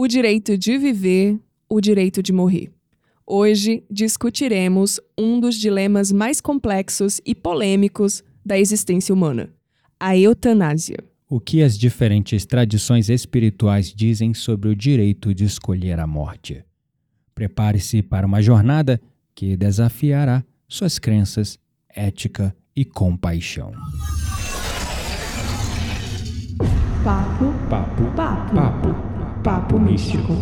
o direito de viver, o direito de morrer. Hoje discutiremos um dos dilemas mais complexos e polêmicos da existência humana: a eutanásia. O que as diferentes tradições espirituais dizem sobre o direito de escolher a morte? Prepare-se para uma jornada que desafiará suas crenças, ética e compaixão. Papo, Papo, papo, papo, papo místico.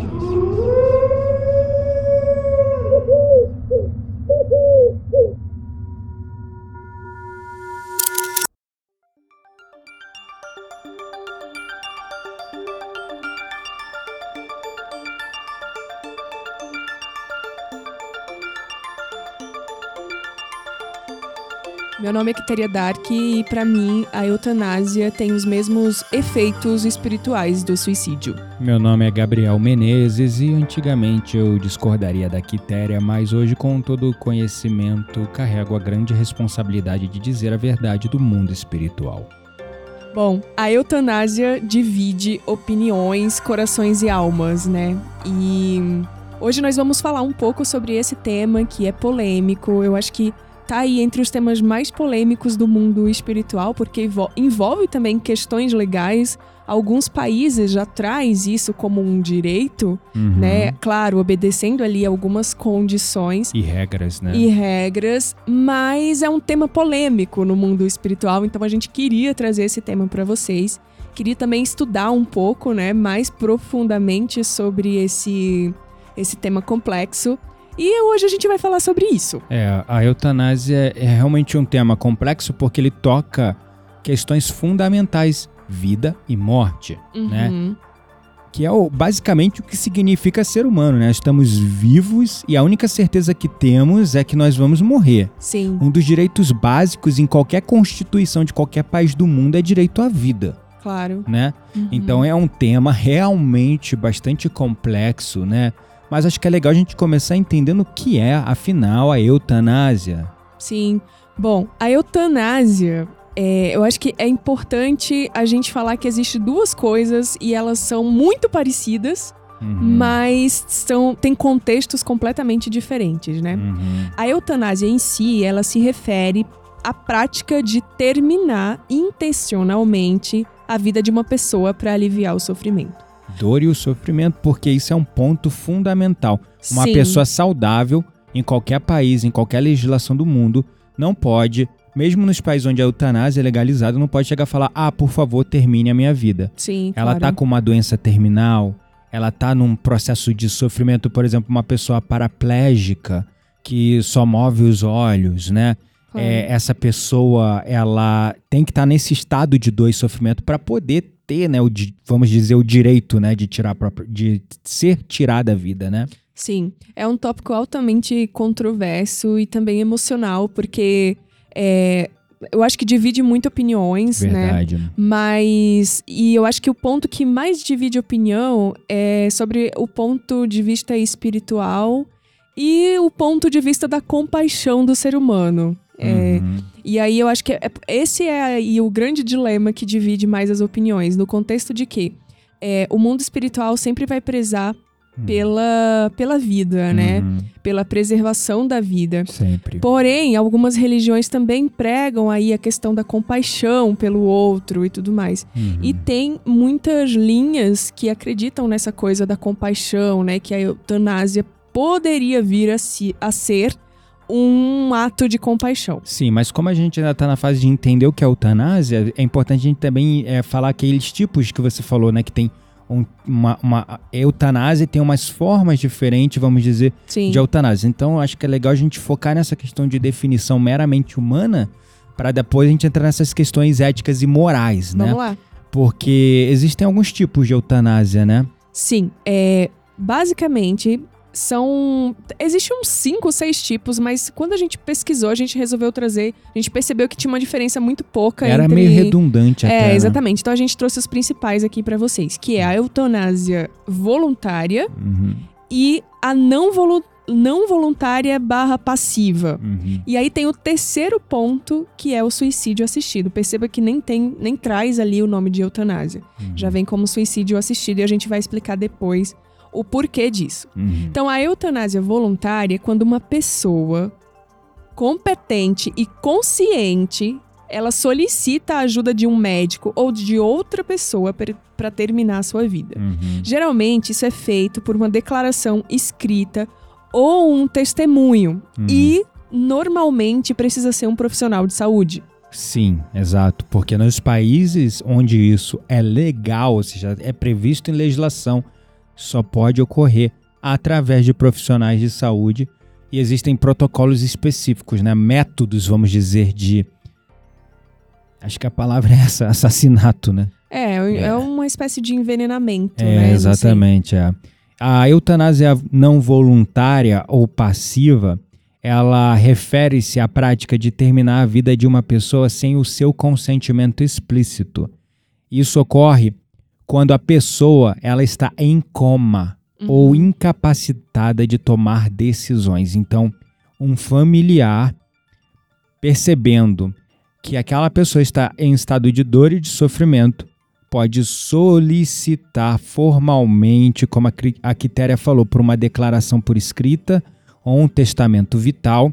Nome é Kiteria Dark e, pra mim, a eutanásia tem os mesmos efeitos espirituais do suicídio. Meu nome é Gabriel Menezes e antigamente eu discordaria da Quitéria, mas hoje, com todo o conhecimento, carrego a grande responsabilidade de dizer a verdade do mundo espiritual. Bom, a eutanásia divide opiniões, corações e almas, né? E hoje nós vamos falar um pouco sobre esse tema que é polêmico. Eu acho que tá aí entre os temas mais polêmicos do mundo espiritual, porque envol- envolve também questões legais. Alguns países já traz isso como um direito, Uhum. né? Claro, obedecendo ali algumas condições E regras, né? e regras, mas é um tema polêmico no mundo espiritual, então a gente queria trazer esse tema para vocês. Queria também estudar um pouco, né, mais profundamente sobre esse esse tema complexo. E hoje a gente vai falar sobre isso. É, a eutanásia é realmente um tema complexo porque ele toca questões fundamentais, vida e morte, né? Uhum. Que é o- basicamente o que significa ser humano, né? Estamos vivos e a única certeza que temos é que nós vamos morrer. Sim, Um dos direitos básicos em qualquer constituição de qualquer país do mundo é direito à vida, claro. né? Uhum. Então é um tema realmente bastante complexo, né? Mas acho que é legal a gente começar entendendo o que é, afinal, a eutanásia. Sim. Bom, a eutanásia, é, eu acho que é importante a gente falar que existe duas coisas e elas são muito parecidas, Uhum. mas são, tem contextos completamente diferentes, né? Uhum. A eutanásia em si, ela se refere à prática de terminar intencionalmente a vida de uma pessoa para aliviar o sofrimento. Dor e o sofrimento, porque isso é um ponto fundamental. Uma Sim. pessoa saudável, em qualquer país, em qualquer legislação do mundo, não pode, mesmo nos países onde a eutanásia é legalizada, não pode chegar a falar: ah, por favor, termine a minha vida. Sim, Ela claro. tá com uma doença terminal, ela tá num processo de sofrimento, por exemplo, uma pessoa paraplégica que só move os olhos, né? É, essa pessoa, ela tem que estar nesse estado de dor e sofrimento para poder ter, né, o, vamos dizer, o direito, né, de tirar própria, de ser tirada a vida, né? Sim, é um tópico altamente controverso e também emocional, porque é, eu acho que divide muito opiniões, né? Verdade. Mas. E eu acho que o ponto que mais divide opinião é sobre o ponto de vista espiritual e o ponto de vista da compaixão do ser humano. É, Uhum. E aí eu acho que é- esse é aí o grande dilema que divide mais as opiniões, no contexto de que é, o mundo espiritual sempre vai prezar pela, pela vida, né? Uhum. Pela preservação da vida. Sempre. Porém, algumas religiões também pregam aí a questão da compaixão pelo outro e tudo mais. Uhum. E tem muitas linhas que acreditam nessa coisa da compaixão, né? Que a eutanásia poderia vir a, si- a ser um ato de compaixão. Sim, mas como a gente ainda está na fase de entender o que é eutanásia, é importante a gente também é, falar aqueles tipos que você falou, né? Que tem um- uma, uma eutanásia tem umas formas diferentes, vamos dizer, Sim. de eutanásia. Então, acho que é legal a gente focar nessa questão de definição meramente humana, para depois a gente entrar nessas questões éticas e morais, né? Vamos lá. Porque existem alguns tipos de eutanásia, né? Sim, é, basicamente são. Existem uns cinco, seis tipos, mas quando a gente pesquisou, a gente resolveu trazer. A gente percebeu que tinha uma diferença muito pouca Era entre. meio redundante até. É, né? exatamente. Então a gente trouxe os principais aqui pra vocês, que é a eutanásia voluntária Uhum. e a não, volu não voluntária barra passiva. Uhum. E aí tem o terceiro ponto, que é o suicídio assistido. Perceba que nem tem, nem traz ali o nome de eutanásia. Uhum. Já vem como suicídio assistido e a gente vai explicar depois o porquê disso. Uhum. Então, a eutanásia voluntária é quando uma pessoa competente e consciente ela solicita a ajuda de um médico ou de outra pessoa para terminar a sua vida. Uhum. Geralmente, isso é feito por uma declaração escrita ou um testemunho. Uhum. E normalmente precisa ser um profissional de saúde. Sim, exato. Porque nos países onde isso é legal, ou seja, é previsto em legislação, só pode ocorrer através de profissionais de saúde e existem protocolos específicos, né? métodos, vamos dizer, de. Acho que a palavra é essa, assassinato, né? É, é, É. uma espécie de envenenamento, É, né? Exatamente. É. A eutanásia não voluntária ou passiva, ela refere-se à prática de terminar a vida de uma pessoa sem o seu consentimento explícito. Isso ocorre quando a pessoa ela está em coma Uhum. ou incapacitada de tomar decisões. Então, um familiar percebendo que aquela pessoa está em estado de dor e de sofrimento, pode solicitar formalmente, como a Quitéria falou, por uma declaração por escrita ou um testamento vital,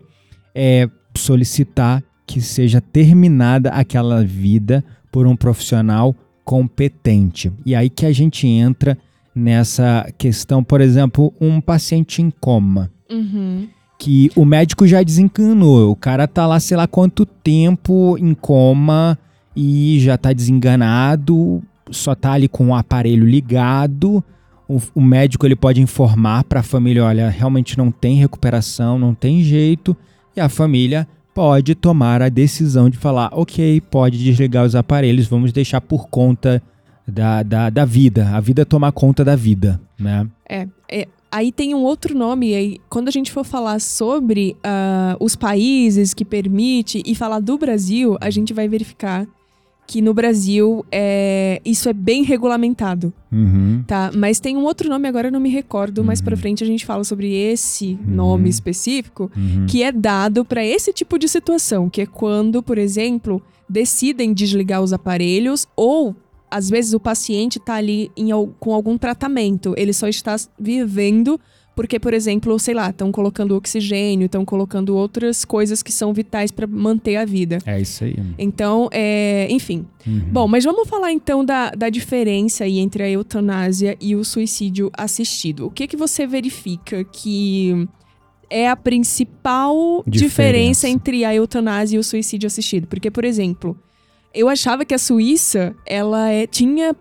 é solicitar que seja terminada aquela vida por um profissional competente. E aí que a gente entra nessa questão, por exemplo, um paciente em coma Uhum. que o médico já desencanou. O cara tá lá, sei lá quanto tempo em coma e já tá desenganado, só tá ali com o aparelho ligado. O, o médico ele pode informar para a família, olha, realmente não tem recuperação, não tem jeito, e a família pode tomar a decisão de falar, ok, pode desligar os aparelhos, vamos deixar por conta da, da, da vida, a vida tomar conta da vida, né? É, é, aí tem um outro nome, aí quando a gente for falar sobre ah, os países que permite e falar do Brasil, a gente vai verificar que no Brasil é, isso é bem regulamentado, Uhum. tá? Mas tem um outro nome, agora eu não me recordo, mais pra frente a gente fala sobre esse nome específico, Uhum. que é dado para esse tipo de situação, que é quando, por exemplo, decidem desligar os aparelhos ou às vezes o paciente está ali em com algum tratamento, ele só está vivendo porque, por exemplo, sei lá, estão colocando oxigênio, estão colocando outras coisas que são vitais para manter a vida. É isso aí. Então, é, enfim. Uhum. Bom, mas vamos falar então da, da diferença aí entre a eutanásia e o suicídio assistido. O que que você verifica que é a principal Diferença. diferença, entre a eutanásia e o suicídio assistido? Porque, por exemplo, eu achava que a Suíça, ela é- tinha,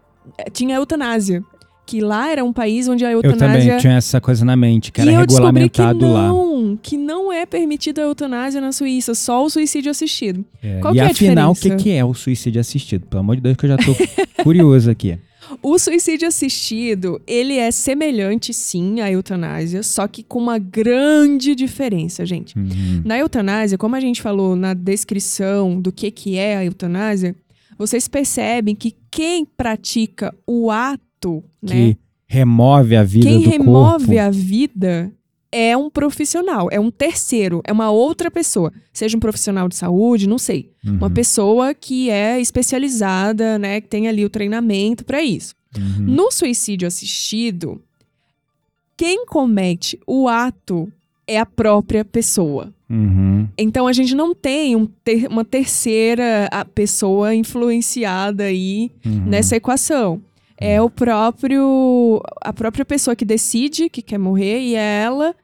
tinha eutanásia. Que lá era um país onde a Eu eutanásia... também tinha essa coisa na mente, que e era eu descobri que regulamentado lá. não, que não é permitida a eutanásia na Suíça, só o suicídio assistido. É, Qual e que é a afinal, o que, que é o suicídio assistido? Pelo amor de Deus, que eu já tô curioso aqui. O suicídio assistido, ele é semelhante sim à eutanásia, só que com uma grande diferença, gente. Uhum. Na eutanásia, como a gente falou na descrição do que, que é a eutanásia, vocês percebem que quem pratica o ato, né? Que remove a vida Quem do remove corpo. a vida é um profissional, é um terceiro, é uma outra pessoa. Seja um profissional de saúde, não sei. Uma Uhum, pessoa que é especializada, né? Que tem ali o treinamento para isso. uhum. No suicídio assistido, quem comete o ato é a própria pessoa. Uhum. Então a gente não tem um ter- uma terceira pessoa influenciada aí Uhum. nessa equação. É o próprio a própria pessoa que decide que quer morrer e é ela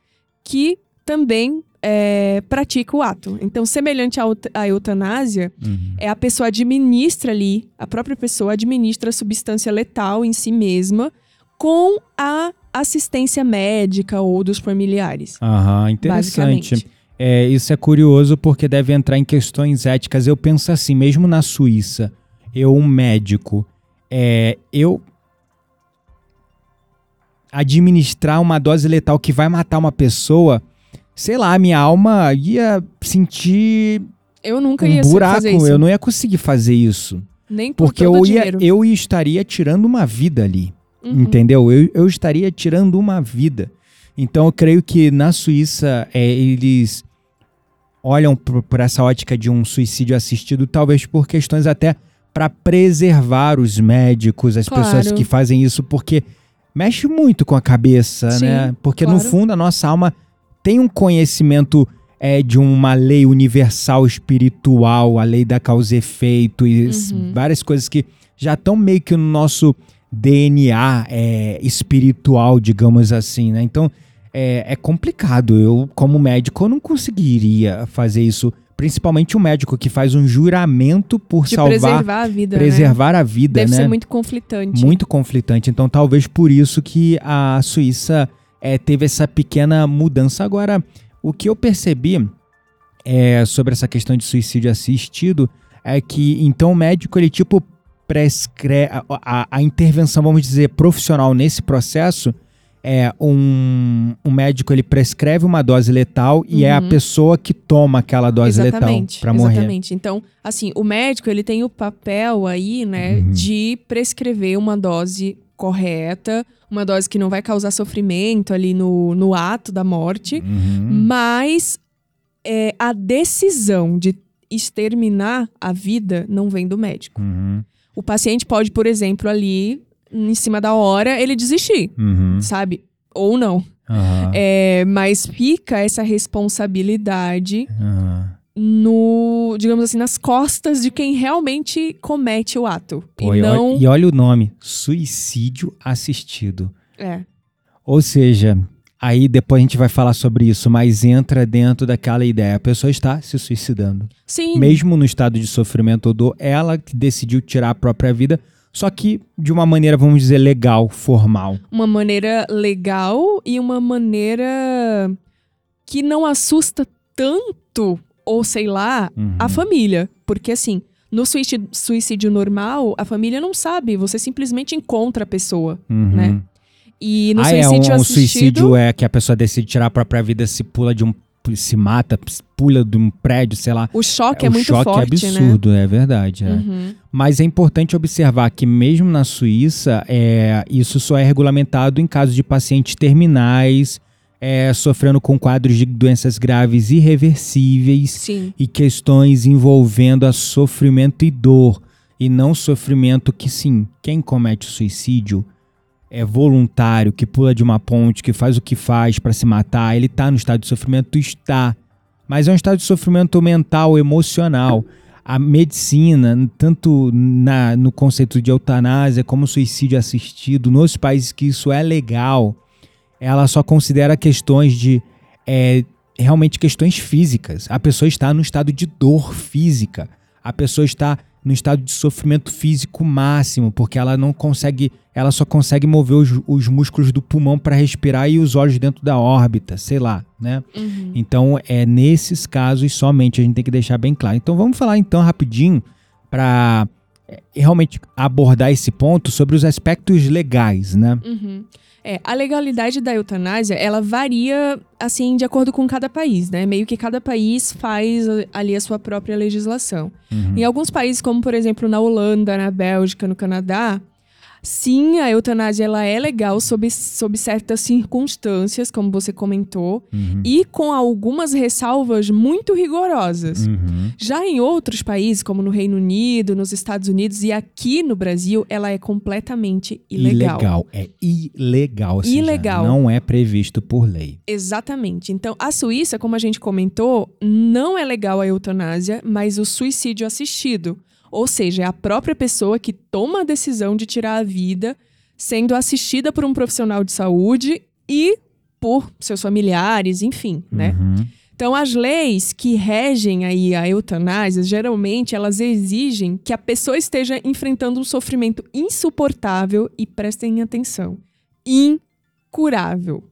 que também é, pratica o ato. Então, semelhante à eut- à eutanásia, Uhum. é a pessoa administra ali, a própria pessoa administra a substância letal em si mesma com a assistência médica ou dos familiares. Aham, interessante. É, isso é curioso porque deve entrar em questões éticas. Eu penso assim, mesmo na Suíça, eu, um médico, é, eu administrar uma dose letal que vai matar uma pessoa, sei lá, minha alma ia sentir Eu nunca um ia buraco. Eu não ia conseguir fazer isso. Nem por Porque eu, ia, dinheiro. eu estaria tirando uma vida ali. Uhum. Entendeu? Eu, eu estaria tirando uma vida. Então eu creio que na Suíça é, eles olham por, por essa ótica de um suicídio assistido, talvez por questões até para preservar os médicos, as Claro. pessoas que fazem isso, porque mexe muito com a cabeça, Sim, né? Porque no claro. fundo a nossa alma tem um conhecimento é, de uma lei universal espiritual, a lei da causa e efeito e Uhum. várias coisas que já estão meio que no nosso DNA é, espiritual, digamos assim, né? Então é, é complicado. Eu, como médico, eu não conseguiria fazer isso. Principalmente um médico que faz um juramento por De salvar, preservar a vida, né? preservar a vida, Deve né? ser muito conflitante. Muito conflitante. Então, talvez por isso que a Suíça eh, teve essa pequena mudança. Agora, o que eu percebi é, sobre essa questão de suicídio assistido é que, então, o médico, ele tipo prescreve a, a- a intervenção, vamos dizer, profissional nesse processo. É um, um médico ele prescreve uma dose letal e é a Uhum. pessoa que toma aquela dose exatamente, letal para morrer. Exatamente. Então, assim, o médico ele tem o papel aí, né, Uhum. de prescrever uma dose correta, uma dose que não vai causar sofrimento ali no, no ato da morte, Uhum. mas é, a decisão de exterminar a vida não vem do médico. Uhum. O paciente pode, por exemplo, ali, em cima da hora, ele desistir, Uhum. sabe? Ou não. Aham. É, mas fica essa responsabilidade no, digamos assim, nas costas de quem realmente comete o ato. Pô, e e, não. olha, e olha o nome: suicídio assistido. É. Ou seja, aí depois a gente vai falar sobre isso, mas entra dentro daquela ideia: a pessoa está se suicidando. Sim. Mesmo no estado de sofrimento ou dor, ela que decidiu tirar a própria vida, só que de uma maneira, vamos dizer, legal, formal. Uma maneira legal e uma maneira que não assusta tanto, ou sei lá, Uhum. a família. Porque assim. No suicídio, suicídio normal, a família não sabe, você simplesmente encontra a pessoa, Uhum. né? E no ah, é um, suicídio um assistido, suicídio é que a pessoa decide tirar a própria vida, se pula de um. Se mata, pula de um prédio, sei lá. o choque é, o muito choque forte, é né? absurdo, é verdade. é. Uhum. Mas é importante observar que mesmo na Suíça, é, isso só é regulamentado em casos de pacientes terminais, é, sofrendo com quadros de doenças graves irreversíveis Sim. e questões envolvendo a sofrimento e dor, e não sofrimento que sim, quem comete suicídio é voluntário, que pula de uma ponte, que faz o que faz para se matar, ele está no estado de sofrimento, está. Mas é um estado de sofrimento mental, emocional. A medicina, tanto na, no conceito de eutanásia como suicídio assistido, nos países que isso é legal, ela só considera questões de é, realmente questões físicas. A pessoa está no estado de dor física. A pessoa está no estado de sofrimento físico máximo, porque ela não consegue, ela só consegue mover os, os músculos do pulmão para respirar e os olhos dentro da órbita, sei lá, né? Uhum. Então, é nesses casos somente a gente tem que deixar bem claro. Então, vamos falar então rapidinho para realmente abordar esse ponto sobre os aspectos legais, né? Uhum. É, a legalidade da eutanásia, ela varia, assim, de acordo com cada país, né? Meio que cada país faz ali a sua própria legislação. Uhum. Em alguns países, como por exemplo na Holanda, na Bélgica, no Canadá, sim, a eutanásia ela é legal sob, sob certas circunstâncias, como você comentou, Uhum. e com algumas ressalvas muito rigorosas. Uhum. Já em outros países, como no Reino Unido, nos Estados Unidos e aqui no Brasil, ela é completamente ilegal. É ilegal. ou seja, Ilegal. não é previsto por lei. Exatamente. Então, a Suíça, como a gente comentou, não é legal a eutanásia, mas o suicídio assistido. Ou seja, é a própria pessoa que toma a decisão de tirar a vida, sendo assistida por um profissional de saúde e por seus familiares, enfim, né? Uhum. Então, as leis que regem aí a eutanásia, geralmente elas exigem que a pessoa esteja enfrentando um sofrimento insuportável e prestem atenção, incurável.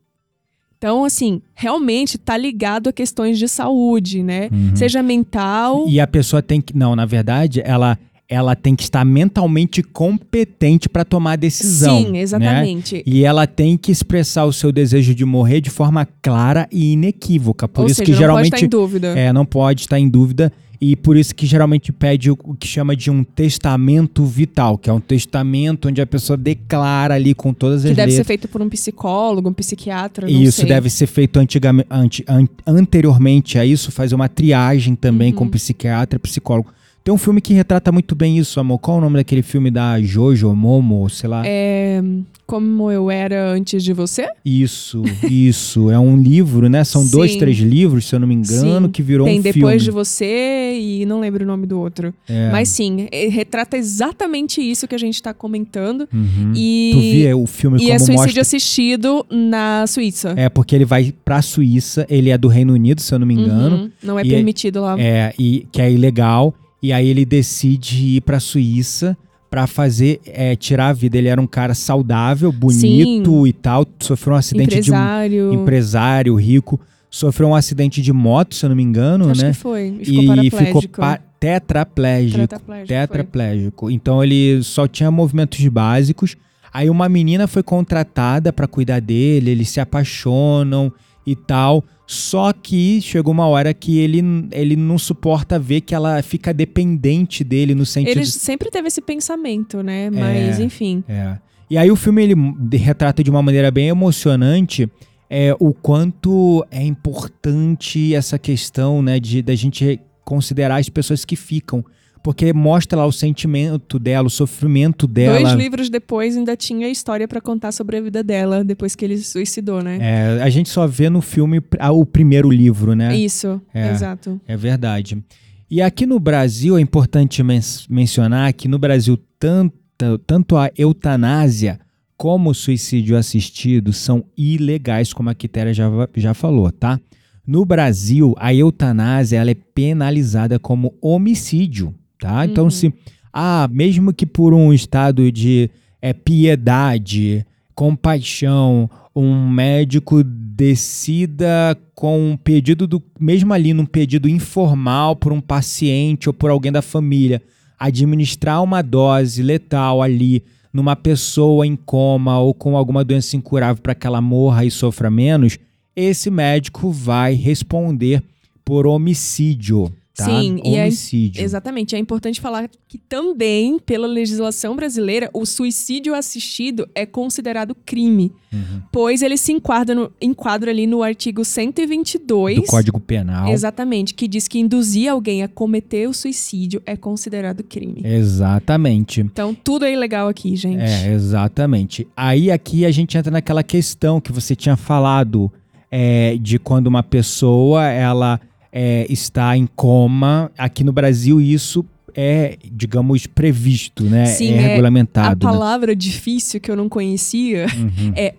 Então, assim, realmente tá ligado a questões de saúde, né? Uhum. Seja mental, E a pessoa tem que. Não, na verdade, ela, ela tem que estar mentalmente competente para tomar a decisão. sim, né? exatamente. E ela tem que expressar o seu desejo de morrer de forma clara e inequívoca. Por Ou isso seja, que não geralmente pode estar em dúvida. É, não pode estar em dúvida. E por isso que geralmente pede o que chama de um testamento vital, que é um testamento onde a pessoa declara ali com todas que as deve ser letras. feito por um psicólogo, um psiquiatra, não Isso sei. deve ser feito antigamente, ante- an- anteriormente a isso, fazer uma triagem também Uhum. com psiquiatra psicólogo. Tem um filme que retrata muito bem isso, amor. Qual é o nome daquele filme da Jojo, Momo, sei lá? É, como eu era antes de você? Isso, isso. É um livro, né? São dois, Sim. três livros, se eu não me engano, Sim. que virou Tem um Depois filme. de Você e não lembro o nome do outro. É. Mas sim, é, retrata exatamente isso que a gente tá comentando. Uhum. E, Tu via o filme e como é suicídio mostra... assistido na Suíça. É, porque ele vai pra Suíça, ele é do Reino Unido, se eu não me engano. Uhum, Não é E é- permitido lá. É, e que é ilegal. E aí ele decide ir pra Suíça pra fazer, é, tirar a vida. Ele era um cara saudável, bonito e tal. Sofreu um acidente Empresário. de um empresário rico. Sofreu um acidente de moto, se eu não me engano, Acho né? que foi. E ficou e ficou pa- tetraplégico. Tetraplégico. Tetraplégico. Então ele só tinha movimentos básicos. Aí uma menina foi contratada pra cuidar dele, eles se apaixonam e tal. Só que chegou uma hora que ele, ele não suporta ver que ela fica dependente dele no sentido. Ele sempre teve esse pensamento, né? Mas, É. enfim. É. E aí o filme ele retrata de uma maneira bem emocionante é, o quanto é importante essa questão, né, de da gente considerar as pessoas que ficam, porque mostra lá o sentimento dela, o sofrimento dela. Dois livros depois ainda tinha história pra contar sobre a vida dela, depois que ele se suicidou, né? É, a gente só vê no filme ah, o primeiro livro, né? Isso, É. exato. É verdade. E aqui no Brasil é importante men- mencionar que no Brasil tanto, tanto a eutanásia como o suicídio assistido são ilegais, como a Quitéria já, já falou, tá? No Brasil, a eutanásia ela é penalizada como homicídio, tá? Então, se ah, mesmo que por um estado de é, piedade, compaixão, um médico decida com um pedido do mesmo ali num pedido informal por um paciente ou por alguém da família administrar uma dose letal ali numa pessoa em coma ou com alguma doença incurável para que ela morra e sofra menos, esse médico vai responder por homicídio, tá? Sim, e é- homicídio. Exatamente. É importante falar que também, pela legislação brasileira, o suicídio assistido é considerado crime, Uhum. pois ele se enquadra, no, enquadra ali no artigo 122. do Código Penal. Exatamente, que diz que induzir alguém a cometer o suicídio é considerado crime. Exatamente. Então, tudo é ilegal aqui, gente. É, exatamente. Aí aqui a gente entra naquela questão que você tinha falado é, de quando uma pessoa ela é, está em coma. Aqui no Brasil isso é, digamos, previsto, né? Sim, é é- A regulamentado. né? palavra difícil que eu não conhecia Uhum. é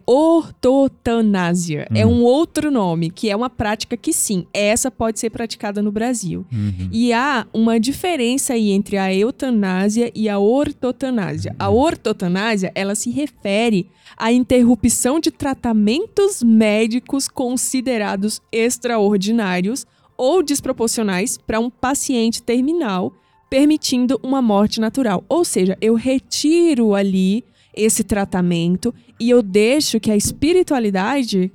ortotanásia. É um outro nome, que é uma prática que sim, essa pode ser praticada no Brasil. Uhum. E há uma diferença aí entre a eutanásia e a ortotanásia. A ortotanásia, ela se refere à interrupção de tratamentos médicos considerados extraordinários ou desproporcionais para um paciente terminal, permitindo uma morte natural. Ou seja, eu retiro ali esse tratamento e eu deixo que a espiritualidade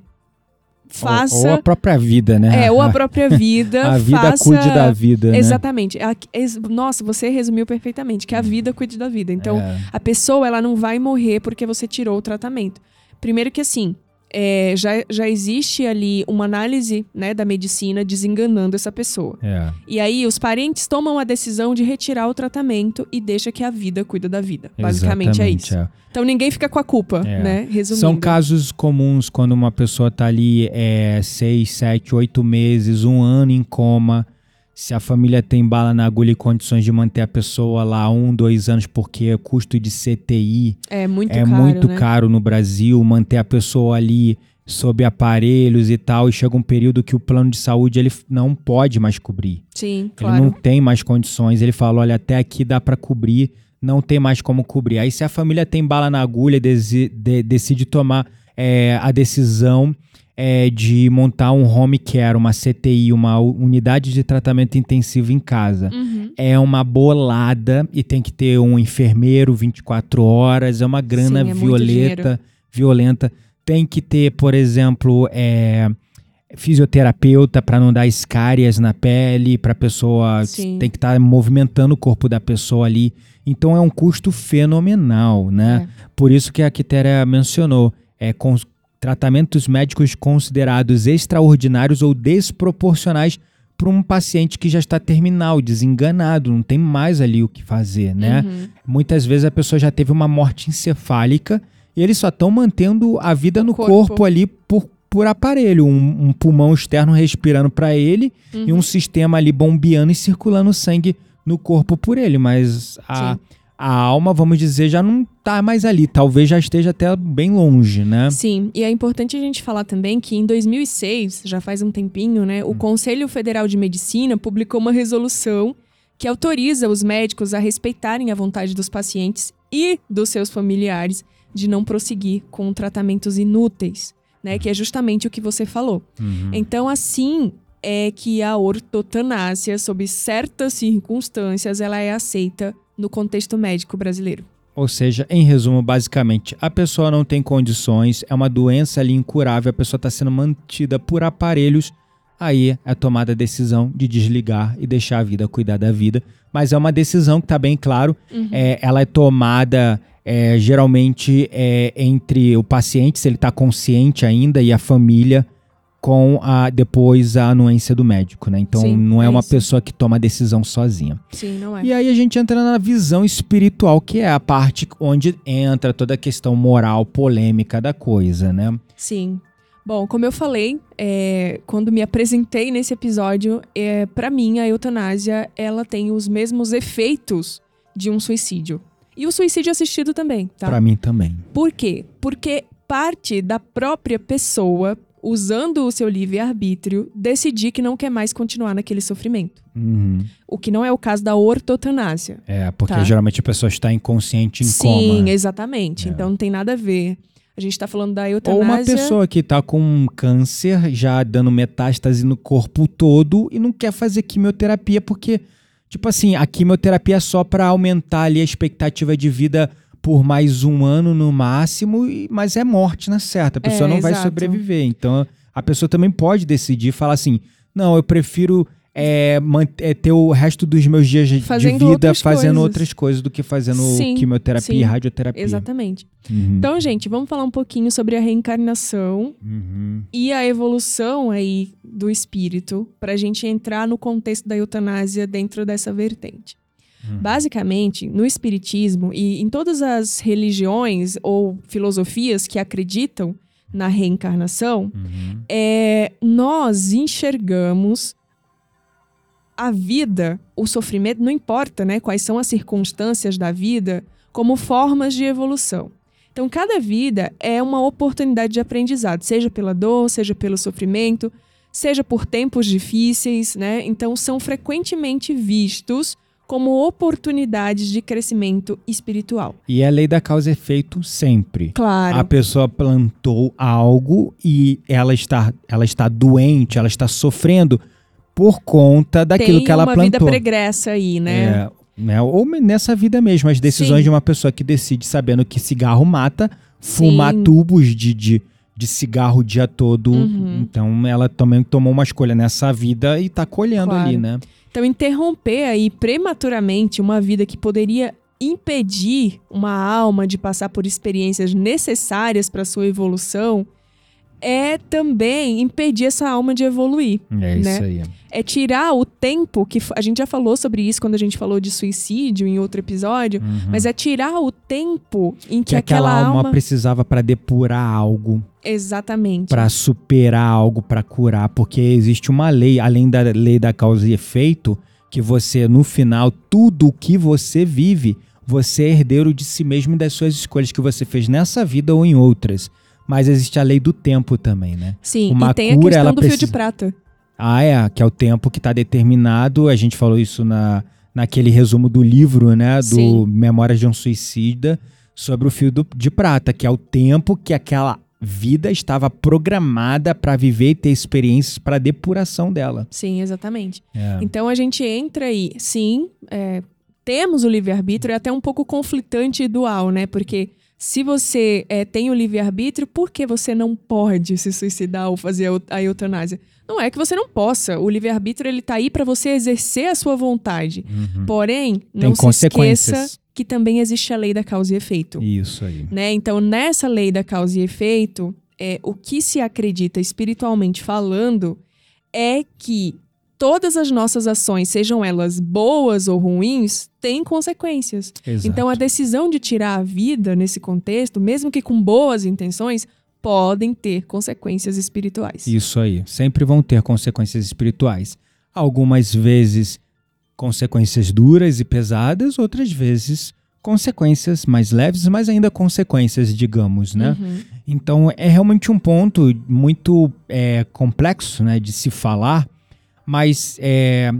faça Ou, ou a própria vida, né? é, ou a própria vida. A vida faça... cuide da vida, né? Exatamente. Ex- Nossa, você resumiu perfeitamente. Que a vida cuide da vida. Então, É. a pessoa ela não vai morrer porque você tirou o tratamento. Primeiro que assim, é, já, já existe ali uma análise né, da medicina desenganando essa pessoa. É. E aí os parentes tomam a decisão de retirar o tratamento e deixa que a vida cuida da vida. Basicamente é Exatamente, isso. é. Então ninguém fica com a culpa, É. né? Resumindo. São casos comuns quando uma pessoa tá ali é, seis, sete, oito meses, um ano em coma. Se a família tem bala na agulha e condições de manter a pessoa lá um, dois anos, porque custo de CTI É muito é caro, muito né? caro no Brasil, manter a pessoa ali sob aparelhos e tal, e chega um período que o plano de saúde ele não pode mais cobrir. Sim, Ele não claro. tem mais condições. Ele fala: olha, até aqui dá pra cobrir, não tem mais como cobrir. Aí, se a família tem bala na agulha, decide tomar é, a decisão é, de montar um home care, uma CTI, uma unidade de tratamento intensivo em casa. Uhum. É uma bolada e tem que ter um enfermeiro 24 horas, é uma grana Sim, é dinheiro. violenta. Tem que ter, por exemplo, é, fisioterapeuta para não dar escárias na pele, para a pessoa Sim. tem que estar movimentando o corpo da pessoa ali. Então é um custo fenomenal, né? Por isso que a Quitéria mencionou, é tratamentos médicos considerados extraordinários ou desproporcionais para um paciente que já está terminal, desenganado, não tem mais ali o que fazer, né? Uhum. Muitas vezes a pessoa já teve uma morte encefálica e eles só estão mantendo a vida no corpo. corpo, ali por, por aparelho, um, um pulmão externo respirando para ele Uhum. e um sistema ali bombeando e circulando sangue no corpo por ele, mas a, Sim. A alma, vamos dizer, já não tá mais ali, talvez já esteja até bem longe, né? Sim, e é importante a gente falar também que em 2006, já faz um tempinho, né, o Conselho Federal de Medicina publicou uma resolução que autoriza os médicos a respeitarem a vontade dos pacientes e dos seus familiares de não prosseguir com tratamentos inúteis, né, que é justamente o que você falou. Uhum. Então, assim é que a ortotanásia, sob certas circunstâncias, ela é aceita no contexto médico brasileiro. Ou seja, em resumo, basicamente, a pessoa não tem condições, é uma doença ali incurável, a pessoa está sendo mantida por aparelhos, aí é tomada a decisão de desligar e deixar a vida cuidar da vida. Mas é uma decisão que está bem claro, é, ela é tomada é, geralmente é, entre o paciente, se ele está consciente ainda, e a família, com a depois a anuência do médico, né? Então Sim, não é, é uma isso. pessoa que toma a decisão sozinha. Sim, não é? E aí a gente entra na visão espiritual, que é a parte onde entra toda a questão moral polêmica da coisa, né? Sim. Bom, como eu falei, é, quando me apresentei nesse episódio, é, para mim a eutanásia ela tem os mesmos efeitos de um suicídio. E o suicídio assistido também, tá? Pra mim também. Por quê? Porque parte da própria pessoa, usando o seu livre-arbítrio, decidir que não quer mais continuar naquele sofrimento. Uhum. O que não é o caso da ortotanásia. É, porque Tá. geralmente a pessoa está inconsciente em Sim, coma. exatamente. É. Então não tem nada a ver. A gente tá falando da Ou eutanásia. uma pessoa que tá com um câncer já dando metástase no corpo todo e não quer fazer quimioterapia porque, tipo assim, a quimioterapia é só pra aumentar ali a expectativa de vida por mais um ano no máximo, mas é morte na certa. A pessoa É, não vai exato. sobreviver. Então a pessoa também pode decidir falar assim: não, eu prefiro é, man- é, ter o resto dos meus dias de- de Fazendo vida outras fazendo coisas. outras coisas do que fazendo Sim, quimioterapia sim. e radioterapia. Exatamente. Uhum. Então, gente, vamos falar um pouquinho sobre a reencarnação Uhum. e a evolução aí do espírito para a gente entrar no contexto da eutanásia dentro dessa vertente. Uhum. Basicamente, no espiritismo e em todas as religiões ou filosofias que acreditam na reencarnação, Uhum. é, nós enxergamos a vida, o sofrimento, não importa né, quais são as circunstâncias da vida, como formas de evolução. Então, cada vida é uma oportunidade de aprendizado, seja pela dor, seja pelo sofrimento, seja por tempos difíceis, né? Então, são frequentemente vistos como oportunidades de crescimento espiritual. E é a lei da causa e efeito sempre. Claro. A pessoa plantou algo e ela está, ela está doente, ela está sofrendo por conta daquilo Tem que ela uma vida plantou. pregressa aí, né? É, né? Ou nessa vida mesmo, as decisões Sim. de uma pessoa que decide sabendo que cigarro mata, fumar Sim. tubos de, de, de cigarro o dia todo. Uhum. Então ela também tomou uma escolha nessa vida e tá colhendo Claro. ali, né? Então, interromper aí prematuramente uma vida que poderia impedir uma alma de passar por experiências necessárias para sua evolução é também impedir essa alma de evoluir. É Né? isso aí. É tirar o tempo que a gente já falou sobre isso quando a gente falou de suicídio em outro episódio, Uhum. mas é tirar o tempo em que, que aquela, alma, alma precisava para depurar algo. exatamente para superar algo, para curar, porque existe uma lei, além da lei da causa e efeito, que você no final tudo o que você vive, você é herdeiro de si mesmo e das suas escolhas que você fez nessa vida ou em outras. Mas existe a lei do tempo também, né? Sim, uma e tem a cura, questão ela do fio precisa- de prata. Ah, é, que é o tempo que está determinado. A gente falou isso na, naquele resumo do livro, né? Do Sim. Memórias de um Suicida, sobre o fio do- de prata, que é o tempo que aquela vida estava programada para viver e ter experiências para depuração dela. Sim, exatamente. É. Então a gente entra aí, sim, é, temos o livre-arbítrio, é até um pouco conflitante e dual, né? Porque se você é, tem o livre-arbítrio, por que você não pode se suicidar ou fazer a eutanásia? Não é que você não possa. O livre-arbítrio ele tá aí para você exercer a sua vontade. Uhum. Porém, Tem não se esqueça que também existe a lei da causa e efeito. Isso aí. Né? Então, nessa lei da causa e efeito, é, o que se acredita espiritualmente falando é que todas as nossas ações, sejam elas boas ou ruins, têm consequências. Exato. Então, a decisão de tirar a vida nesse contexto, mesmo que com boas intenções, podem ter consequências espirituais. Isso aí. Sempre vão ter consequências espirituais. Algumas vezes consequências duras e pesadas, outras vezes consequências mais leves, mas ainda consequências, digamos, né? Uhum. Então é realmente um ponto muito é, complexo, né, de se falar, mas é,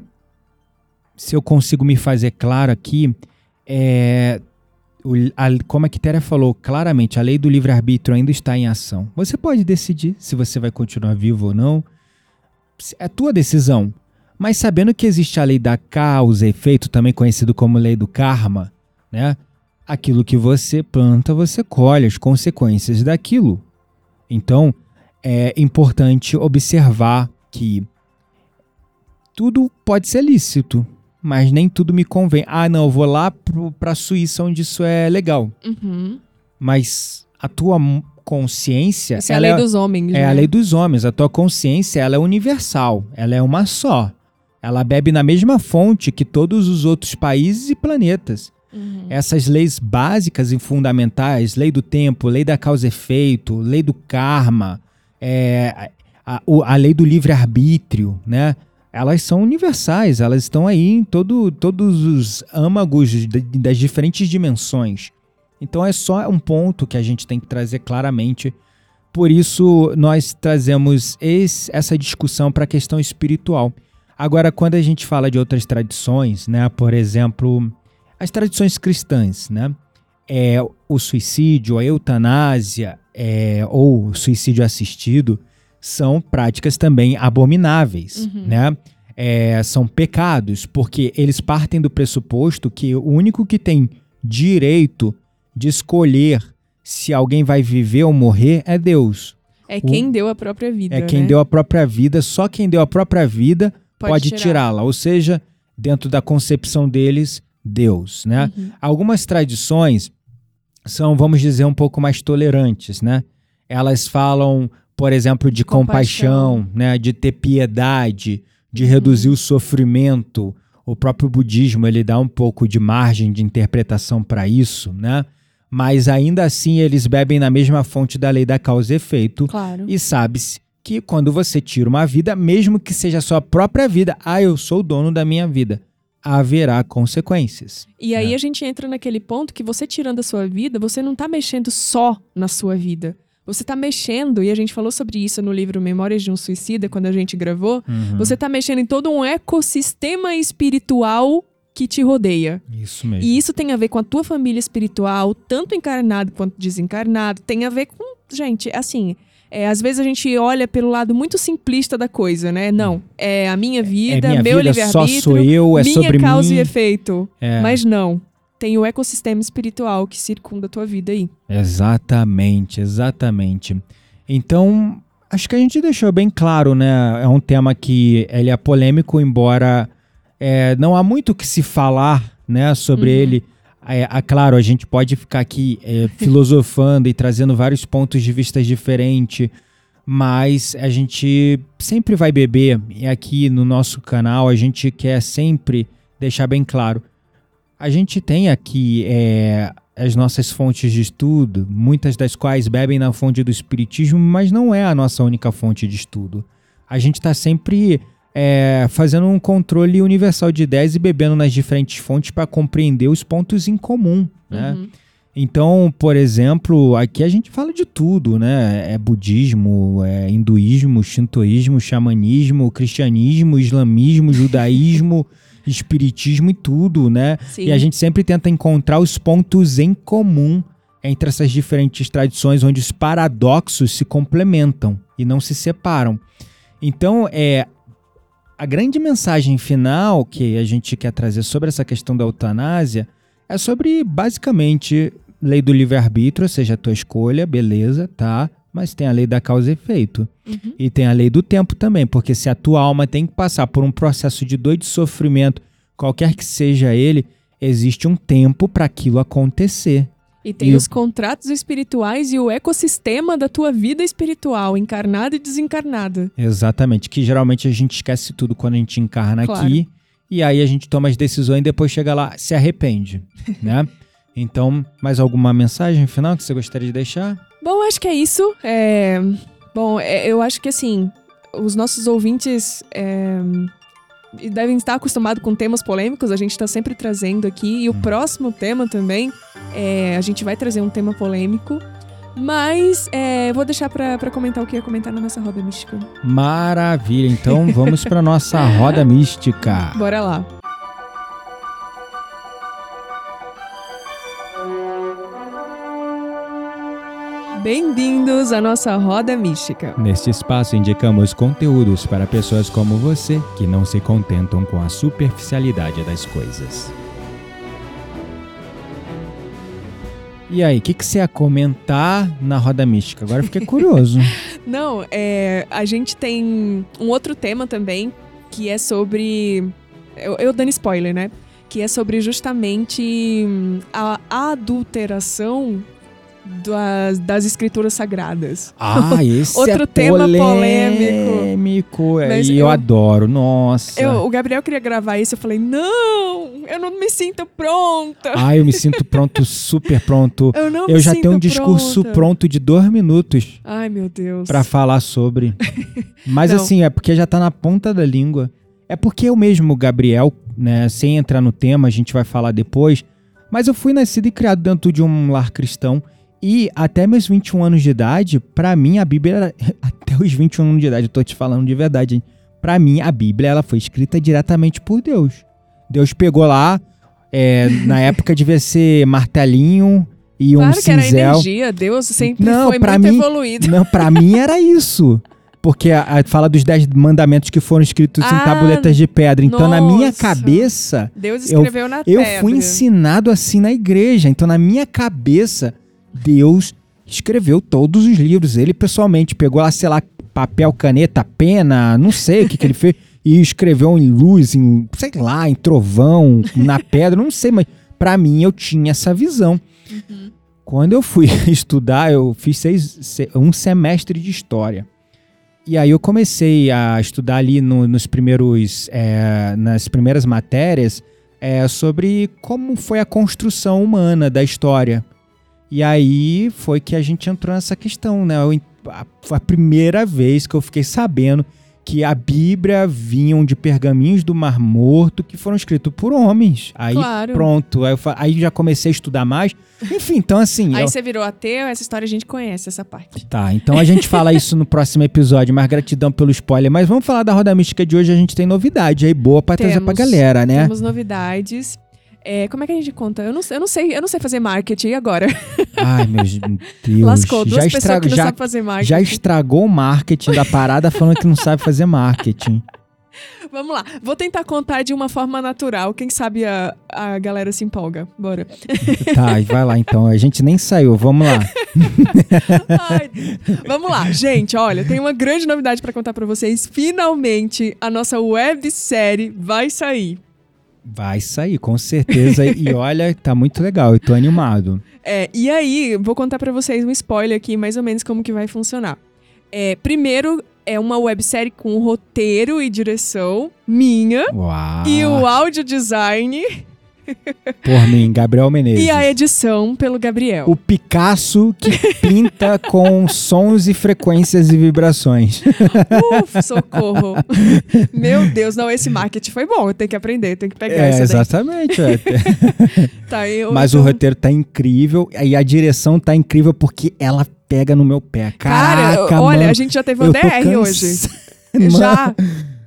se eu consigo me fazer claro aqui, é, o- a- como a Quitéria falou claramente, a lei do livre-arbítrio ainda está em ação. Você pode decidir se você vai continuar vivo ou não. É a tua decisão. Mas sabendo que existe a lei da causa e efeito, também conhecido como lei do karma, né? Aquilo que você planta, você colhe as consequências daquilo. Então, é importante observar que tudo pode ser lícito, mas nem tudo me convém. Ah, não, eu vou lá para a Suíça onde isso é legal. Uhum. Mas a tua consciência Essa é a lei dos homens. é né? a lei dos homens. A tua consciência ela é universal. Ela é uma só. Ela bebe na mesma fonte que todos os outros países e planetas. Uhum. Essas leis básicas e fundamentais, lei do tempo, lei da causa e efeito, lei do karma, é, a, o- a lei do livre-arbítrio, né? Elas são universais, elas estão aí em todo, todos os âmagos das diferentes dimensões. Então é só um ponto que a gente tem que trazer claramente. Por isso, nós trazemos esse- essa discussão para a questão espiritual. Agora, quando a gente fala de outras tradições, né? Por exemplo, as tradições cristãs, né? É, o suicídio, a eutanásia é, ou suicídio assistido são práticas também abomináveis, Uhum. né? É, são pecados, porque eles partem do pressuposto que o único que tem direito de escolher se alguém vai viver ou morrer é Deus. É quem deu a própria vida. É quem né? deu a própria vida, só quem deu a própria vida Pode pode, tirá-la. Ou seja, dentro da concepção deles, Deus, né? Uhum. Algumas tradições são, vamos dizer, um pouco mais tolerantes, né? Elas falam, por exemplo, de compaixão, Compaixão. né? De ter piedade, de Uhum. reduzir o sofrimento. O próprio budismo ele dá um pouco de margem de interpretação para isso, né? Mas ainda assim eles bebem na mesma fonte da lei da causa e efeito Claro. e sabe-se que quando você tira uma vida, mesmo que seja a sua própria vida, ah, eu sou o dono da minha vida, haverá consequências. E aí É. a gente entra naquele ponto que você tirando a sua vida, você não tá mexendo só na sua vida. Você tá mexendo, e a gente falou sobre isso no livro Memórias de um Suicida, quando a gente gravou. Uhum. Você tá mexendo em todo um ecossistema espiritual que te rodeia. Isso mesmo. E isso tem a ver com a tua família espiritual, tanto encarnado quanto desencarnado. Tem a ver com. Gente, assim. é, às vezes a gente olha pelo lado muito simplista da coisa, né? Não. É a minha vida, é minha meu livre-arbítrio. sou eu, é minha causa mim. e efeito. É. Mas não. Tem o ecossistema espiritual que circunda a tua vida aí. Exatamente, exatamente. Então, acho que a gente deixou bem claro, né? É um tema que ele é polêmico, embora é, não há muito o que se falar, né, sobre Uhum. ele. É, é claro, a gente pode ficar aqui é, filosofando e trazendo vários pontos de vista diferentes, mas a gente sempre vai beber e aqui no nosso canal a gente quer sempre deixar bem claro. A gente tem aqui é, as nossas fontes de estudo, muitas das quais bebem na fonte do Espiritismo, mas não é a nossa única fonte de estudo. A gente está sempre é, fazendo um controle universal de ideias e bebendo nas diferentes fontes para compreender os pontos em comum, né? Uhum. Então, por exemplo, aqui a gente fala de tudo, né? É budismo, é hinduísmo, shintoísmo, xamanismo, cristianismo, islamismo, judaísmo, espiritismo e tudo, né? Sim. E a gente sempre tenta encontrar os pontos em comum entre essas diferentes tradições, onde os paradoxos se complementam e não se separam. Então, é a grande mensagem final que a gente quer trazer sobre essa questão da eutanásia é sobre basicamente lei do livre-arbítrio, ou seja, a tua escolha, beleza, tá? Mas tem a lei da causa e efeito. Uhum. E tem a lei do tempo também, porque se a tua alma tem que passar por um processo de dor e de sofrimento, qualquer que seja ele, existe um tempo para aquilo acontecer. E tem E o- os contratos espirituais e o ecossistema da tua vida espiritual, encarnada e desencarnada. Exatamente, que geralmente a gente esquece tudo quando a gente encarna Claro. aqui, e aí a gente toma as decisões e depois chega lá, se arrepende, né? Então, mais alguma mensagem final que você gostaria de deixar? Bom, acho que é isso. É, Bom, é, eu acho que assim, os nossos ouvintes é, devem estar acostumados com temas polêmicos, a gente está sempre trazendo aqui. E o próximo tema também, é, a gente vai trazer um tema polêmico. Mas é, vou deixar pra comentar o que ia comentar na nossa roda mística. Maravilha, então vamos para nossa roda mística. Bora lá. Bem-vindos à nossa roda mística. Neste espaço indicamos conteúdos para pessoas como você que não se contentam com a superficialidade das coisas. E aí, o que, que você ia comentar na roda mística? Agora eu fiquei curioso. Não, é, a gente tem um outro tema também que é sobre. Eu, eu dando spoiler, né? Que é sobre justamente hum, a adulteração das, das escrituras sagradas. Ah, esse Outro é tema polêmico. É, Mas e eu, eu- adoro, nossa. Eu, o Gabriel queria gravar isso, eu falei, não, eu não me sinto pronta. Ai, eu me sinto pronto, super pronto. Eu não Eu me já sinto tenho um discurso pronta. pronto de dois minutos Ai, meu Deus. pra falar sobre. Mas Não. assim, é porque já tá na ponta da língua. É porque eu mesmo, Gabriel, né, sem entrar no tema, a gente vai falar depois, mas eu fui nascido e criado dentro de um lar cristão e até meus 21 anos de idade, pra mim a Bíblia era, até os 21 anos de idade, eu tô te falando de verdade, hein? Pra mim a Bíblia ela foi escrita diretamente por Deus. Deus pegou lá, é, na época devia ser martelinho e um Claro que era cinzel. energia, Deus sempre Não, foi pra muito mim- evoluído. Não, pra mim era isso. Porque a, a- fala dos dez mandamentos que foram escritos em Ah, tabuletas de pedra. Então, na minha nossa. cabeça, Deus eu- escreveu na eu pedra. fui ensinado assim na igreja. Então, na minha cabeça, Deus escreveu todos os livros. Ele pessoalmente pegou lá, sei lá, papel, caneta, pena, não sei o que, que ele fez, e escreveu em luz, em, sei lá, em trovão, na pedra, não sei, mas pra mim eu tinha essa visão. Quando eu fui estudar, eu fiz seis, se- um semestre de história. E aí eu comecei a estudar ali no- nos primeiros, é, nas primeiras matérias é, sobre como foi a construção humana da história. E aí foi que a gente entrou nessa questão, né? Eu en- a- Foi a primeira vez que eu fiquei sabendo que a Bíblia vinham de pergaminhos do Mar Morto que foram escritos por homens. Aí Claro. pronto, aí, eu aí já comecei a estudar mais. Enfim, então assim. Aí eu- você virou ateu, essa história a gente conhece, essa parte. Tá, então a gente fala isso no próximo episódio, mas gratidão pelo spoiler. Mas vamos falar da Roda Mística de hoje, a gente tem novidade aí boa pra trazer pra Temos- galera, né? Temos novidades. É, como é que a gente conta? Eu não, sei- eu não sei, eu não sei fazer marketing e agora. Ai, meu Deus. Lascou, duas já, pessoas estrago- que não já, sabem fazer marketing. já estragou o marketing da parada falando que não sabe fazer marketing. Vamos lá, vou tentar contar de uma forma natural. Quem sabe a, a galera se empolga. Bora. Tá, vai lá então. A gente nem saiu, vamos lá. Ai, vamos lá, gente. Olha, tem uma grande novidade pra contar pra vocês. Finalmente, a nossa websérie vai sair. Vai sair, com certeza. E olha, tá muito legal, eu tô animado. É, e aí, vou contar pra vocês um spoiler aqui, mais ou menos como que vai funcionar. É, primeiro, é uma websérie com roteiro e direção minha. Uau. E o áudio design Por mim, Gabriel Menezes. e a edição pelo Gabriel. O Picasso que pinta com sons e frequências e vibrações. Uf, socorro. Meu Deus, não, esse marketing foi bom. Eu tenho que aprender, eu tenho que pegar É, exatamente. é. Tá, eu, Mas o então- roteiro tá incrível e a direção tá incrível porque ela pega no meu pé. Cara, Caraca, olha, mano, a gente já teve um DR hoje. Já.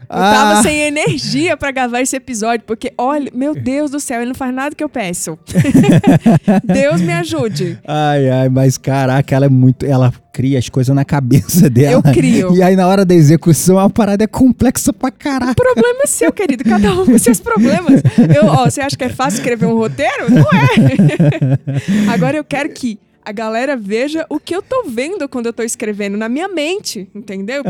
Eu tava ah. sem energia para gravar esse episódio, porque, olha, meu Deus do céu, ele não faz nada que eu peço. Deus me ajude. Ai, ai, mas caraca, ela é muito. Ela cria as coisas na cabeça dela. Eu crio. E aí, na hora da execução, a parada é complexa pra caraca. O problema é seu, querido. Cada um com seus problemas. Eu, ó, você acha que é fácil escrever um roteiro? Não é. Agora eu quero que a galera veja o que eu tô vendo quando eu tô escrevendo na minha mente, entendeu?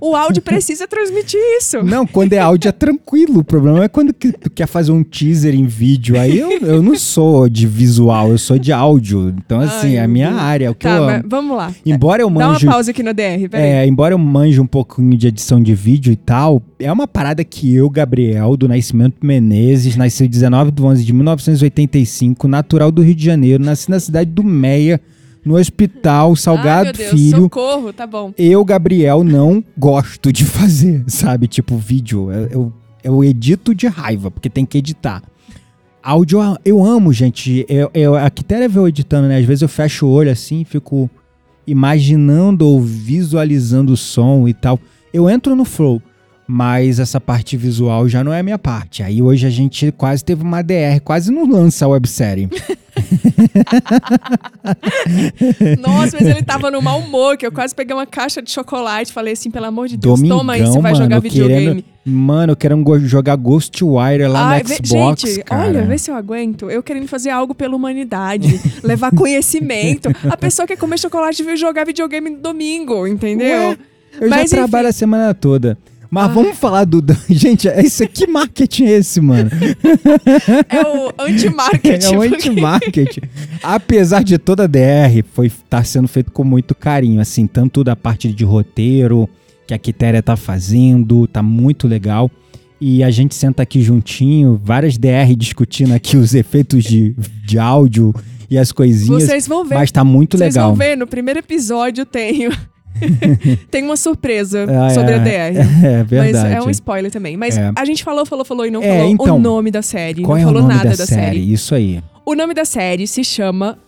O áudio precisa transmitir isso. Não, quando é áudio é tranquilo. O problema é quando tu quer fazer um teaser em vídeo. Aí eu, eu não sou de visual, eu sou de áudio. Então, assim, Ai, é a minha área. É o que tá, eu amo. vamos lá. Embora eu manjo. Dá uma pausa aqui no DR, peraí. É, embora eu manje um pouquinho de edição de vídeo e tal, é uma parada que eu, Gabriel, do Nascimento Menezes, nasci 19 de 11 de 1985, natural do Rio de Janeiro, nasci na cidade do Meia no hospital Salgado Ai, Deus, Filho. Socorro, tá bom. Eu, Gabriel, não gosto de fazer, sabe? Tipo, vídeo. Eu, eu, edito de raiva, porque tem que editar. Áudio eu amo, gente. Eu, eu, a Quitéria vê eu editando, né? Às vezes eu fecho o olho assim, fico imaginando ou visualizando o som e tal. Eu entro no flow, mas essa parte visual já não é a minha parte. Aí hoje a gente quase teve uma DR, quase não lança a websérie. Nossa, mas ele tava no mau humor, que eu quase peguei uma caixa de chocolate e falei assim, pelo amor de Deus, Domingão, toma aí, você vai jogar videogame. Querendo, mano, eu quero jogar Ghostwire lá Ai, no Xbox, Gente, cara. olha, vê se eu aguento. Eu querendo fazer algo pela humanidade, levar conhecimento. A pessoa quer comer chocolate e vir jogar videogame no domingo, entendeu? Ué, eu mas, já trabalho a semana toda. Mas ah. vamos falar do. Gente, é isso que marketing é esse, mano? É o anti-marketing. É o anti-marketing. Apesar de toda a DR, foi tá sendo feito com muito carinho, assim, tanto da parte de roteiro que a Quitéria tá fazendo, tá muito legal. E a gente senta aqui juntinho, várias DR discutindo aqui os efeitos de, de áudio e as coisinhas. Vocês vão ver. Mas tá muito Vocês legal. Vocês vão ver, no primeiro episódio tem Tem uma surpresa ah, sobre é, a DR. É verdade. Mas é um spoiler também. Mas é. a gente falou, falou, falou e não é, falou então, o nome da série. Qual não é falou o nome nada da, da série? série? Isso aí. O nome da série se chama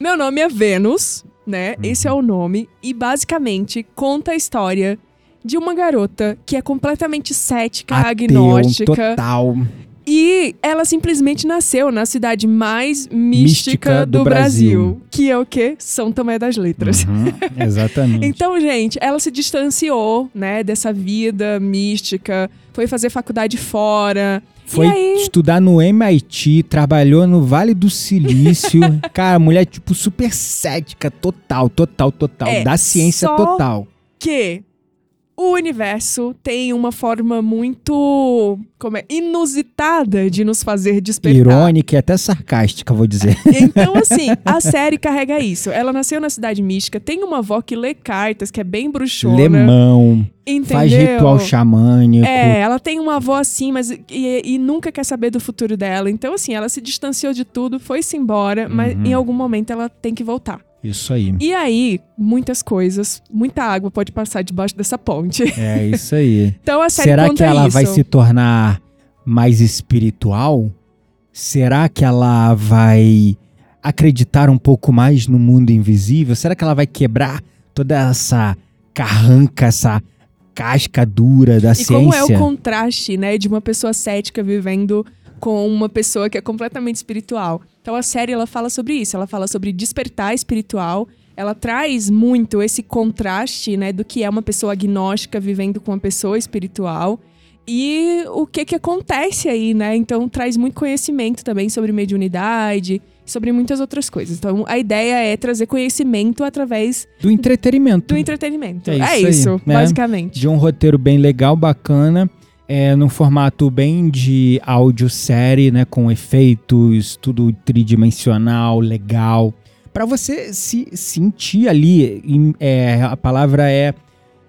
Meu Nome é Vênus, né? Uhum. Esse é o nome. E basicamente conta a história de uma garota que é completamente cética, Ateu, agnóstica. Total. E ela simplesmente nasceu na cidade mais mística, mística do, do Brasil, Brasil, que é o quê? São Tomé das Letras. Uhum, exatamente. então, gente, ela se distanciou, né, dessa vida mística, foi fazer faculdade fora. Foi estudar no MIT, trabalhou no Vale do Silício. Cara, mulher, tipo, super cética, total, total, total. É, da ciência total. Que o universo tem uma forma muito como é, inusitada de nos fazer despertar. Irônica e até sarcástica, vou dizer. Então, assim, a série carrega isso. Ela nasceu na cidade mística, tem uma avó que lê cartas, que é bem bruxona. Lemão. Entendeu? Faz ritual xamânico. É, ela tem uma avó assim, mas e, e, nunca quer saber do futuro dela. Então, assim, ela se distanciou de tudo, foi-se embora, uhum. mas em algum momento ela tem que voltar. Isso aí. E aí, muitas coisas, muita água pode passar debaixo dessa ponte. É isso aí. então a série Será que ela isso. vai se tornar mais espiritual? Será que ela vai acreditar um pouco mais no mundo invisível? Será que ela vai quebrar toda essa carranca, essa casca dura da e ciência? E como é o contraste, né, de uma pessoa cética vivendo com uma pessoa que é completamente espiritual. Então a série ela fala sobre isso, ela fala sobre despertar espiritual. Ela traz muito esse contraste, né, do que é uma pessoa agnóstica vivendo com uma pessoa espiritual e o que que acontece aí, né? Então traz muito conhecimento também sobre mediunidade, sobre muitas outras coisas. Então a ideia é trazer conhecimento através do entretenimento. Do entretenimento. É isso, é isso né? basicamente. De um roteiro bem legal, bacana é, num formato bem de audiosérie, né, com efeitos, tudo tridimensional, legal, para você se sentir ali, é, a palavra é,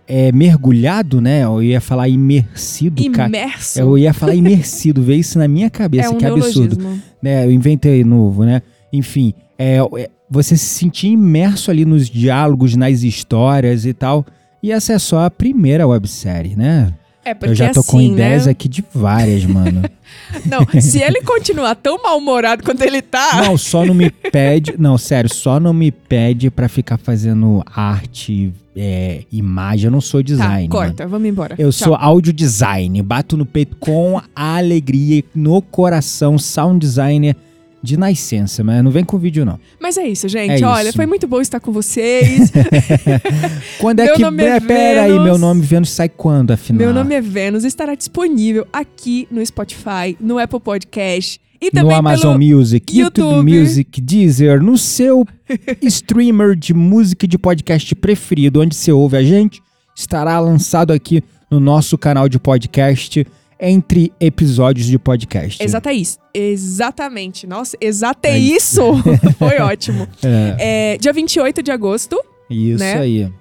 é, mergulhado, né? Eu ia falar imersido, Imerso. Eu ia falar imersido, veio isso na minha cabeça, é um que absurdo. Né, eu inventei novo, né? Enfim, é, é, você se sentir imerso ali nos diálogos, nas histórias e tal. E essa é só a primeira websérie, né? É, porque Eu já tô assim, com ideias né? aqui de várias, mano. Não, se ele continuar tão mal-humorado quanto ele tá. Não, só não me pede. Não, sério, só não me pede pra ficar fazendo arte, é, imagem. Eu não sou tá, design. mano. corta, vamos embora. Eu Tchau. sou áudio design. Bato no peito com a alegria no coração, sound designer de nascença, mas não vem com vídeo, não. Mas é isso, gente. É Olha, isso. foi muito bom estar com vocês. Quando é Meu que. nome é pera aí, meu nome Vênus sai quando, afinal? Meu nome é Vênus, estará disponível aqui no Spotify, no Apple Podcast e no também Amazon pelo Music, YouTube. YouTube. Music, Deezer, no seu streamer de música e de podcast preferido, onde você ouve a gente, estará lançado aqui no nosso canal de podcast entre episódios de podcast. Exata isso. Exatamente. Nossa, exato é, É isso. Foi ótimo. É, É, dia 28 de agosto, isso né? aí.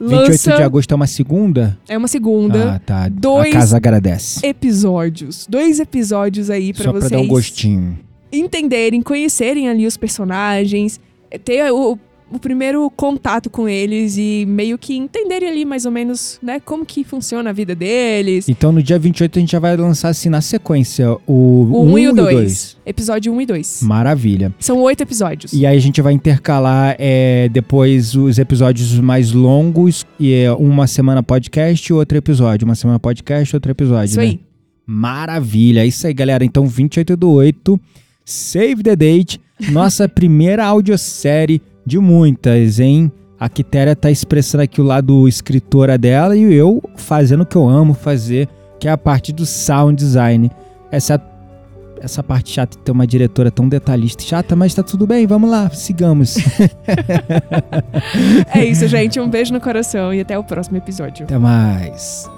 28 lança... de agosto é uma segunda? É uma segunda. Ah, tá. dois A casa agradece. Episódios. Dois episódios aí pra Só pra vocês dar um gostinho. entenderem, conhecerem ali os personagens, ter o, o primeiro contato com eles e meio que entenderem ali mais ou menos, né, como que funciona a vida deles. Então no dia 28 a gente já vai lançar assim na sequência o, O 1 1 e o dois. 2. Episódio 1 e 2. Maravilha. São oito episódios. E aí a gente vai intercalar é, depois os episódios mais longos, e é uma semana podcast, outro episódio. Uma semana podcast, outro episódio. Isso né? aí. Maravilha. É isso aí, galera. Então, 28 do 8, Save the Date, nossa primeira audiosérie de muitas, hein? A Quitéria tá expressando aqui o lado escritora dela e eu fazendo o que eu amo fazer, que é a parte do sound design. Essa, essa parte chata de ter uma diretora tão detalhista. Chata, mas tá tudo bem, vamos lá, sigamos. É isso, gente. Um beijo no coração e até o próximo episódio. Até mais.